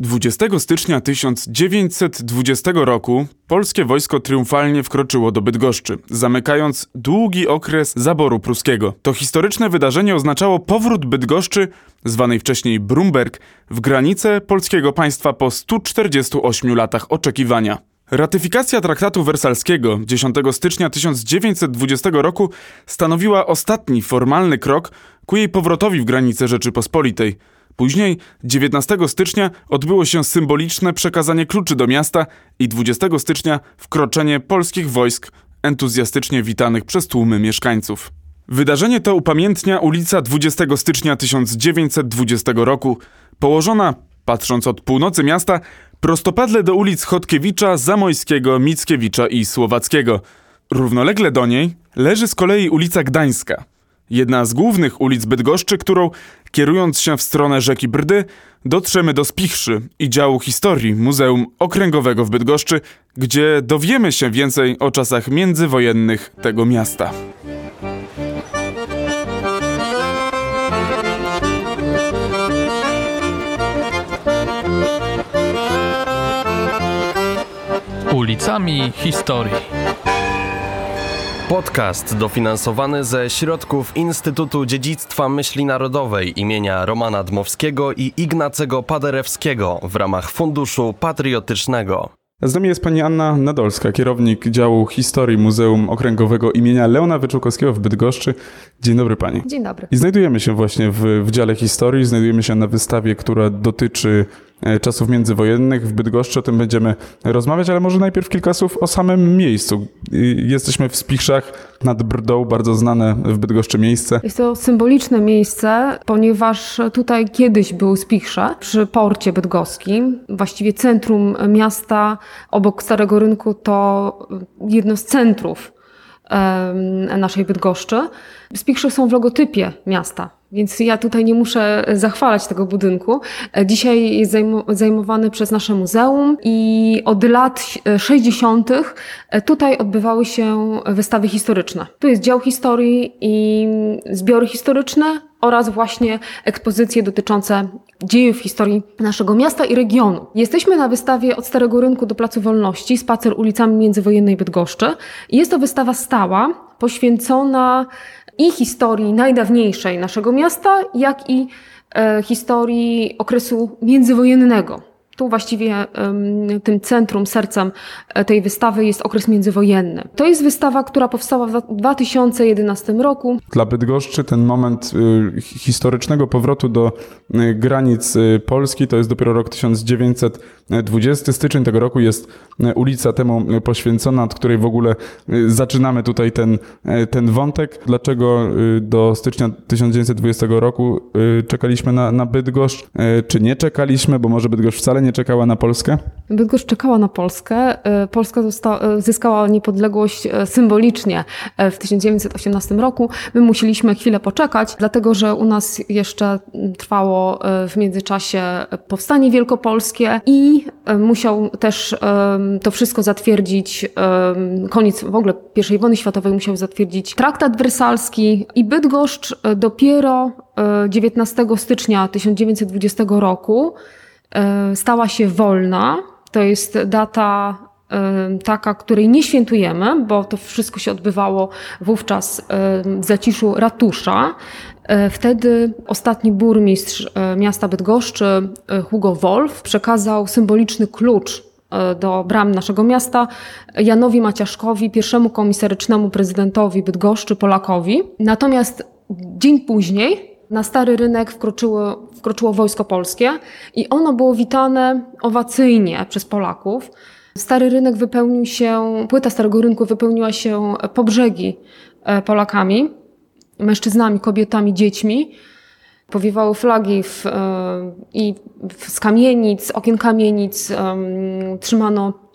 20 stycznia 1920 roku polskie wojsko triumfalnie wkroczyło do Bydgoszczy, zamykając długi okres zaboru pruskiego. To historyczne wydarzenie oznaczało powrót Bydgoszczy, zwanej wcześniej Brumberg, w granice polskiego państwa po 148 latach oczekiwania. Ratyfikacja traktatu wersalskiego 10 stycznia 1920 roku stanowiła ostatni formalny krok ku jej powrotowi w granice Rzeczypospolitej. Później, 19 stycznia, odbyło się symboliczne przekazanie kluczy do miasta i 20 stycznia wkroczenie polskich wojsk entuzjastycznie witanych przez tłumy mieszkańców. Wydarzenie to upamiętnia ulica 20 stycznia 1920 roku, położona, patrząc od północy miasta, prostopadle do ulic Chodkiewicza, Zamojskiego, Mickiewicza i Słowackiego. Równolegle do niej leży z kolei ulica Gdańska, jedna z głównych ulic Bydgoszczy, którą, kierując się w stronę rzeki Brdy, dotrzemy do Spichrzy i działu historii Muzeum Okręgowego w Bydgoszczy, gdzie dowiemy się więcej o czasach międzywojennych tego miasta. Ulicami Historii. Podcast dofinansowany ze środków Instytutu Dziedzictwa Myśli Narodowej imienia Romana Dmowskiego i Ignacego Paderewskiego w ramach Funduszu Patriotycznego. Z nami jest pani Anna Nadolska, kierownik działu historii Muzeum Okręgowego imienia Leona Wyczółkowskiego w Bydgoszczy. Dzień dobry pani. Dzień dobry. I znajdujemy się właśnie w, w dziale historii, znajdujemy się na wystawie, która dotyczy czasów międzywojennych w Bydgoszczy. O tym będziemy rozmawiać, ale może najpierw kilka słów o samym miejscu. Jesteśmy w Spichrzach nad Brdą, bardzo znane w Bydgoszczy miejsce. Jest to symboliczne miejsce, ponieważ tutaj kiedyś był Spichrze przy porcie bydgoskim. Właściwie centrum miasta obok Starego Rynku to jedno z centrów naszej Bydgoszczy. Spichrze są w logotypie miasta, więc ja tutaj nie muszę zachwalać tego budynku. E, dzisiaj jest zajmowany przez nasze muzeum i od lat 60. E, tutaj odbywały się wystawy historyczne. Tu jest dział historii i zbiory historyczne oraz właśnie ekspozycje dotyczące dziejów historii naszego miasta i regionu. Jesteśmy na wystawie od Starego Rynku do Placu Wolności, spacer ulicami międzywojennej Bydgoszczy. Jest to wystawa stała, poświęcona i historii najdawniejszej naszego miasta, jak i e, historii okresu międzywojennego. Tu właściwie tym centrum, sercem e, tej wystawy jest okres międzywojenny. To jest wystawa, która powstała w 2011 roku. Dla Bydgoszczy ten moment y, historycznego powrotu do y, granic y, Polski to jest dopiero rok 1920. Styczeń tego roku jest ulica temu poświęcona, od której w ogóle zaczynamy tutaj ten, ten wątek. Dlaczego do stycznia 1920 roku czekaliśmy na, na Bydgoszcz? Czy nie czekaliśmy, bo może Bydgoszcz wcale nie czekała na Polskę? Bydgoszcz czekała na Polskę. E, Polska e, zyskała niepodległość e, symbolicznie w 1918 roku. My musieliśmy chwilę poczekać, dlatego że u nas jeszcze trwało w międzyczasie powstanie wielkopolskie i musiał też to wszystko zatwierdzić, koniec w ogóle I wojny światowej musiał zatwierdzić traktat wersalski i Bydgoszcz dopiero 19 stycznia 1920 roku stała się wolna. To jest data e, taka, której nie świętujemy, bo to wszystko się odbywało wówczas e, w zaciszu ratusza. Wtedy ostatni burmistrz miasta Bydgoszczy, Hugo Wolf, przekazał symboliczny klucz do bram naszego miasta Janowi Maciaszkowi, pierwszemu komisarycznemu prezydentowi Bydgoszczy, Polakowi. Natomiast dzień później na stary rynek wkroczyło, wkroczyło wojsko polskie i ono było witane owacyjnie przez Polaków. Stary rynek wypełnił się, płyta Starego Rynku wypełniła się po brzegi e, Polakami, mężczyznami, kobietami, dziećmi. Powiewały flagi w, e, i z kamienic, okien kamienic, trzymano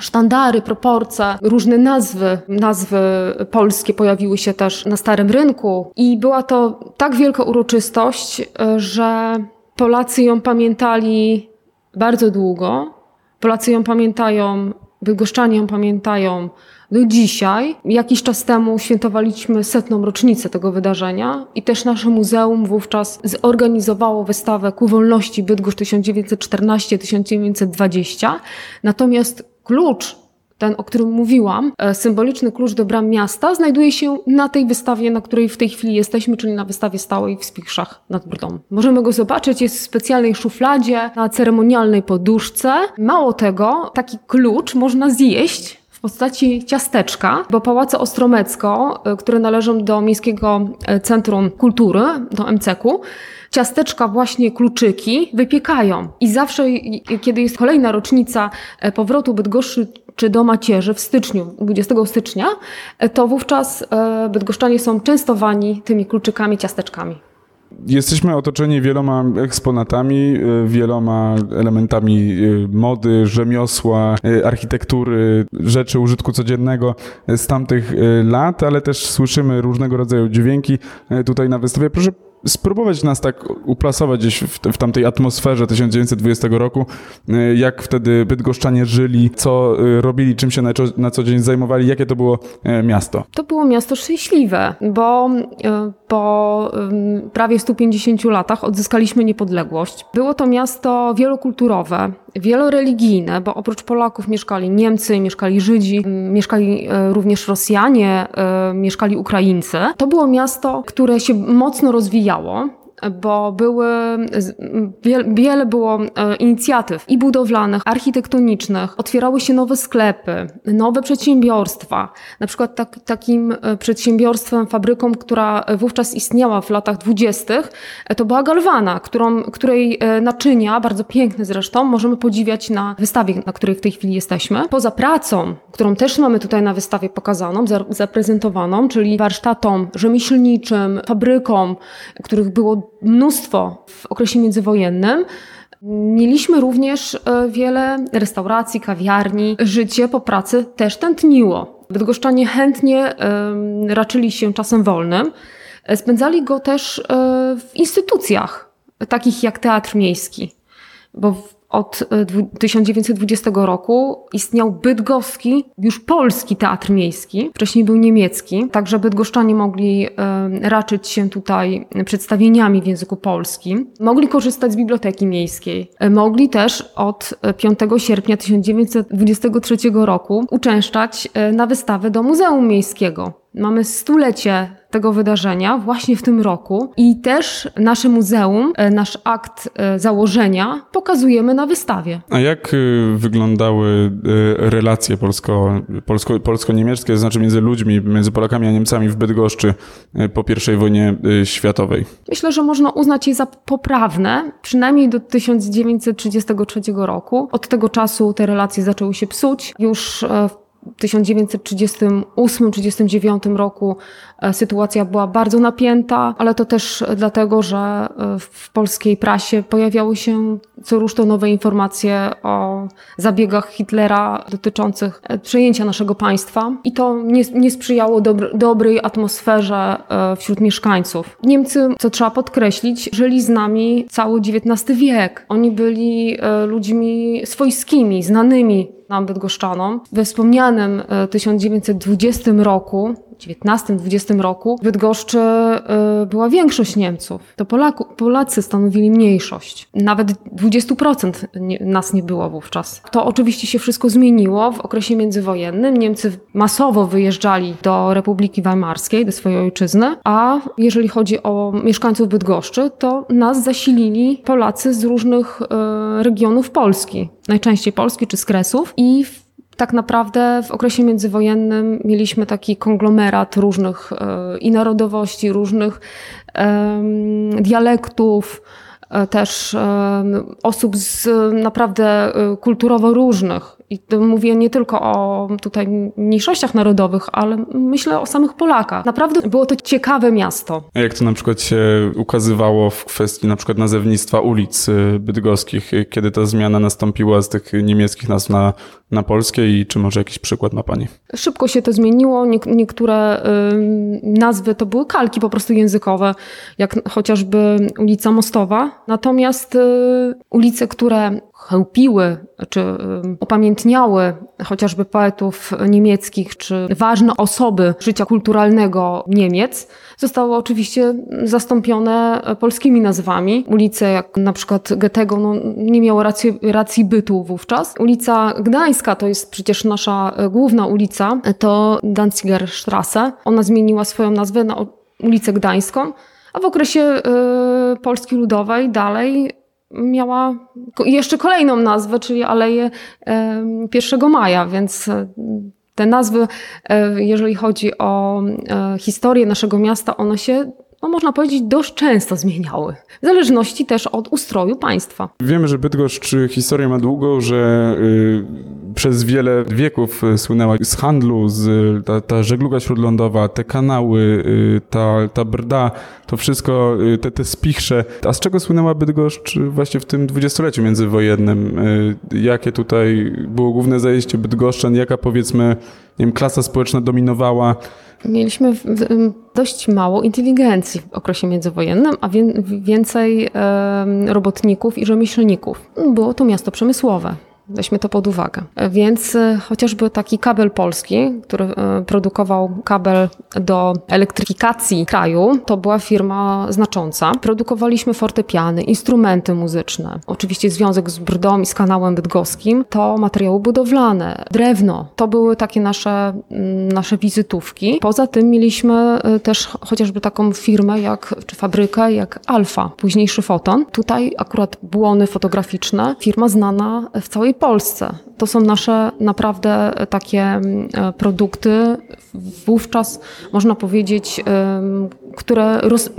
sztandary, proporce, różne nazwy, nazwy polskie pojawiły się też na Starym Rynku i była to tak wielka uroczystość, że Polacy ją pamiętali bardzo długo. Polacy ją pamiętają Bydgoszczanie ją pamiętają do dzisiaj. Jakiś czas temu świętowaliśmy setną rocznicę tego wydarzenia i też nasze muzeum wówczas zorganizowało wystawę Ku Wolności Bydgoszcz 1914-1920. Natomiast klucz ten, o którym mówiłam, e, symboliczny klucz do bram miasta, znajduje się na tej wystawie, na której w tej chwili jesteśmy, czyli na wystawie stałej w Spichrzach nad Brdą. Możemy go zobaczyć, jest w specjalnej szufladzie, na ceremonialnej poduszce. Mało tego, taki klucz można zjeść w postaci ciasteczka, bo Pałace Ostromecko, e, które należą do Miejskiego e, Centrum Kultury, do MCK-u, ciasteczka, właśnie kluczyki wypiekają. I zawsze, kiedy jest kolejna rocznica powrotu Bydgoszczy czy do macierzy w styczniu, 20 stycznia, to wówczas e, bydgoszczanie są częstowani tymi kluczykami, ciasteczkami. Jesteśmy otoczeni wieloma eksponatami, e, wieloma elementami e, mody, rzemiosła, architektury, rzeczy użytku codziennego z tamtych lat, ale też słyszymy różnego rodzaju dźwięki tutaj na wystawie. Proszę spróbować nas tak uplasować gdzieś w, w tamtej atmosferze 1920 roku, y, jak wtedy bydgoszczanie żyli, co y, robili, czym się na, na co dzień zajmowali, jakie to było y, miasto? To było miasto szczęśliwe, bo po prawie 150 latach odzyskaliśmy niepodległość. Było to miasto wielokulturowe, wieloreligijne, bo oprócz Polaków mieszkali Niemcy, mieszkali Żydzi, mieszkali również Rosjanie, mieszkali Ukraińcy. To było miasto, które się mocno rozwijało bo były, wiele było e, inicjatyw i budowlanych, architektonicznych, otwierały się nowe sklepy, nowe przedsiębiorstwa. Na przykład tak, takim e, przedsiębiorstwem, fabryką, która wówczas istniała w latach dwudziestych, e, to była Galwana, którą, której naczynia, bardzo piękne zresztą, możemy podziwiać na wystawie, na której w tej chwili jesteśmy. Poza pracą, którą też mamy tutaj na wystawie pokazaną, zaprezentowaną, czyli warsztatom rzemieślniczym, fabrykom, których było mnóstwo w okresie międzywojennym. Mieliśmy również e, wiele restauracji, kawiarni. Życie po pracy też tętniło. Bydgoszczanie chętnie raczyli się czasem wolnym. Spędzali go też e, w instytucjach, takich jak Teatr Miejski, bo od 1920 e, roku istniał bydgoski, już polski teatr miejski. Wcześniej był niemiecki, także bydgoszczanie mogli e, raczyć się tutaj przedstawieniami w języku polskim. Mogli korzystać z biblioteki miejskiej. E, mogli też od 5 sierpnia 1923 roku uczęszczać na wystawę do Muzeum Miejskiego. Mamy stulecie tego wydarzenia właśnie w tym roku i też nasze muzeum, e, nasz akt e, założenia pokazujemy na wystawie. A jak e, wyglądały relacje polsko, polsko, polsko-niemieckie, to znaczy między ludźmi, między Polakami a Niemcami w Bydgoszczy po I wojnie światowej? Myślę, że można uznać je za poprawne, przynajmniej do 1933 roku. Od tego czasu te relacje zaczęły się psuć. Już w 1938-1939 roku e, sytuacja była bardzo napięta, ale to też dlatego, że e, w polskiej prasie pojawiały się co rusz to nowe informacje o zabiegach Hitlera dotyczących e, przejęcia naszego państwa i to nie, nie sprzyjało dobrej atmosferze wśród mieszkańców. Niemcy, co trzeba podkreślić, żyli z nami cały XIX wiek. Oni byli ludźmi swojskimi, znanymi nam bydgoszczanom. We wspomnianym 1920 e, roku 19-20 roku w Bydgoszczy y, była większość Niemców. To Polaku, Polacy stanowili mniejszość. Nawet 20% nie, nas nie było wówczas. To oczywiście się wszystko zmieniło w okresie międzywojennym. Niemcy masowo wyjeżdżali do Republiki Weimarskiej, do swojej ojczyzny, a jeżeli chodzi o mieszkańców Bydgoszczy, to nas zasilili Polacy z różnych y, regionów Polski. Najczęściej Polski czy z Kresów i tak naprawdę w okresie międzywojennym mieliśmy taki konglomerat różnych e, i narodowości, różnych dialektów, e, też osób z naprawdę e, kulturowo różnych. I mówię nie tylko o tutaj mniejszościach narodowych, ale myślę o samych Polakach. Naprawdę było to ciekawe miasto. A jak to na przykład się ukazywało w kwestii na przykład nazewnictwa ulic y, bydgoskich, y, kiedy ta zmiana nastąpiła z tych niemieckich nazw na, na polskie i czy może jakiś przykład ma Pani? Szybko się to zmieniło. Nie, niektóre y, nazwy to były kalki po prostu językowe, jak chociażby ulica Mostowa. Natomiast ulice, które chełpiły czy upamiętniały chociażby poetów niemieckich, czy ważne osoby życia kulturalnego Niemiec, zostały oczywiście zastąpione polskimi nazwami. Ulice jak na przykład Goethego no, nie miały racji, racji bytu wówczas. Ulica Gdańska to jest przecież nasza główna ulica, to Danzigerstrasse. Ona zmieniła swoją nazwę na ulicę Gdańską, a w okresie y, Polski Ludowej dalej miała jeszcze kolejną nazwę, czyli Aleję 1 maja, więc e, te nazwy, e, jeżeli chodzi o e, historię naszego miasta, one się no można powiedzieć, dość często zmieniały. W zależności też od ustroju państwa. Wiemy, że Bydgoszcz historię ma długą, że y, przez wiele wieków słynęła z handlu, z, ta, ta żegluga śródlądowa, te kanały, y, ta, ta brda, to wszystko, y, te, te spichrze. A z czego słynęła Bydgoszcz właśnie w tym dwudziestoleciu międzywojennym? Y, jakie tutaj było główne zajście Bydgoszczan? Jaka powiedzmy, nie wiem, klasa społeczna dominowała? Mieliśmy dość mało inteligencji w okresie międzywojennym, a więcej robotników i rzemieślników. Było to miasto przemysłowe. Weźmy to pod uwagę. Więc e, chociażby taki kabel polski, który e, produkował kabel do elektryfikacji kraju, to była firma znacząca. Produkowaliśmy fortepiany, instrumenty muzyczne. Oczywiście związek z Brdą i z kanałem bydgoskim to materiały budowlane, drewno. To były takie nasze, mm, nasze wizytówki. Poza tym mieliśmy e, też chociażby taką firmę jak, czy fabrykę jak Alfa, późniejszy Foton. Tutaj akurat błony fotograficzne, firma znana w całej Polsce. To są nasze naprawdę takie mm, e, produkty, wówczas można powiedzieć, które roz,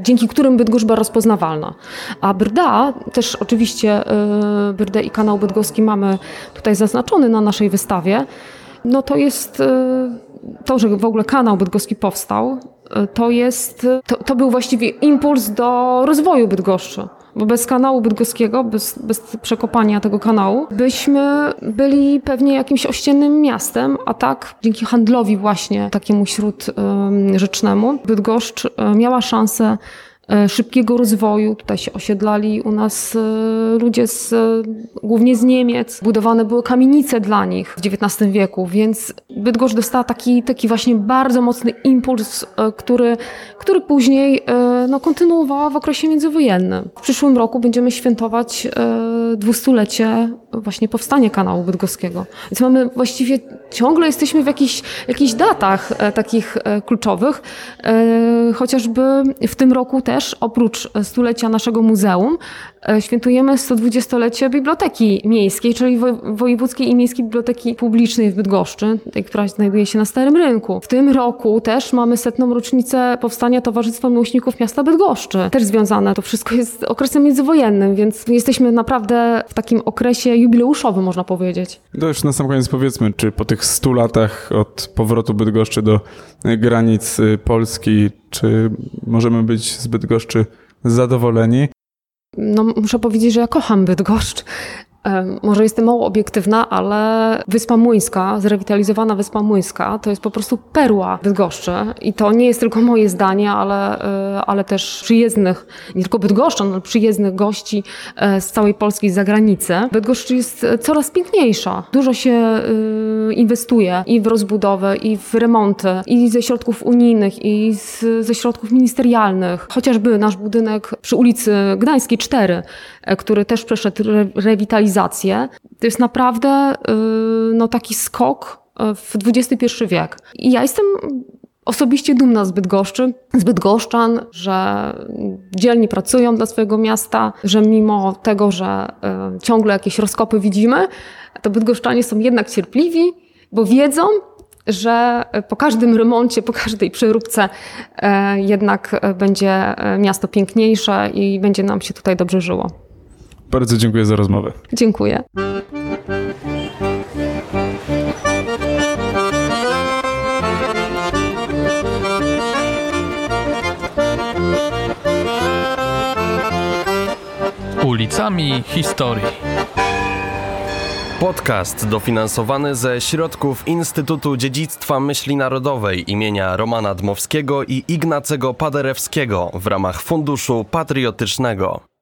dzięki którym Bydgoszcz była rozpoznawalna. A Brda, też oczywiście e, Brdę i kanał bydgoski mamy tutaj zaznaczony na naszej wystawie, no to jest e, to, że w ogóle kanał bydgoski powstał, to jest, to, to był właściwie impuls do rozwoju Bydgoszczy bo bez kanału bydgoskiego, bez, bez przekopania tego kanału, byśmy byli pewnie jakimś ościennym miastem, a tak dzięki handlowi właśnie takiemu śródrzecznemu Bydgoszcz e, miała szansę szybkiego rozwoju. Tutaj się osiedlali u nas e, ludzie z, e, głównie z Niemiec. Budowane były kamienice dla nich w XIX wieku, więc Bydgoszcz dostała taki, taki właśnie bardzo mocny impuls, który, który później no, kontynuowała w okresie międzywojennym. W przyszłym roku będziemy świętować dwustulecie właśnie powstania kanału bydgoskiego. Więc mamy właściwie, ciągle jesteśmy w jakichś, jakichś datach takich kluczowych, chociażby w tym roku też oprócz stulecia naszego muzeum e, świętujemy 120-lecie Biblioteki Miejskiej, czyli Wojewódzkiej i Miejskiej Biblioteki Publicznej w Bydgoszczy, tej, która znajduje się na Starym Rynku. W tym roku też mamy setną rocznicę powstania Towarzystwa Miłośników Miasta Bydgoszczy. Też związane. To wszystko jest okresem międzywojennym, więc jesteśmy naprawdę w takim okresie jubileuszowym, można powiedzieć. To już na sam koniec powiedzmy, czy po tych 100 latach od powrotu Bydgoszczy do granic y, Polski, czy możemy być zbyt Bydgoszczy zadowoleni? No, muszę powiedzieć, że ja kocham Bydgoszcz. Może jestem mało obiektywna, ale Wyspa Młyńska, zrewitalizowana Wyspa Młyńska, to jest po prostu perła Bydgoszczy. I to nie jest tylko moje zdanie, ale, e, ale też przyjezdnych, nie tylko Bydgoszczan, ale przyjezdnych gości e, z całej Polski, z zagranicy. Bydgoszcz jest coraz piękniejsza. Dużo się e, inwestuje i w rozbudowę, i w remonty, i ze środków unijnych, i z, ze środków ministerialnych. Chociażby nasz budynek przy ulicy Gdańskiej 4, który też przeszedł rewitalizację to jest naprawdę y, no, taki skok y, w XXI wiek. I ja jestem osobiście dumna z Bydgoszczy, z Bydgoszczan, że dzielnie pracują dla swojego miasta, że mimo tego, że y, ciągle jakieś rozkopy widzimy, to Bydgoszczanie są jednak cierpliwi, bo wiedzą, że po każdym remoncie, po każdej przeróbce jednak będzie miasto piękniejsze i będzie nam się tutaj dobrze żyło. Bardzo dziękuję za rozmowę. Dziękuję. Ulicami historii. Podcast dofinansowany ze środków Instytutu Dziedzictwa Myśli Narodowej imienia Romana Dmowskiego i Ignacego Paderewskiego w ramach Funduszu Patriotycznego.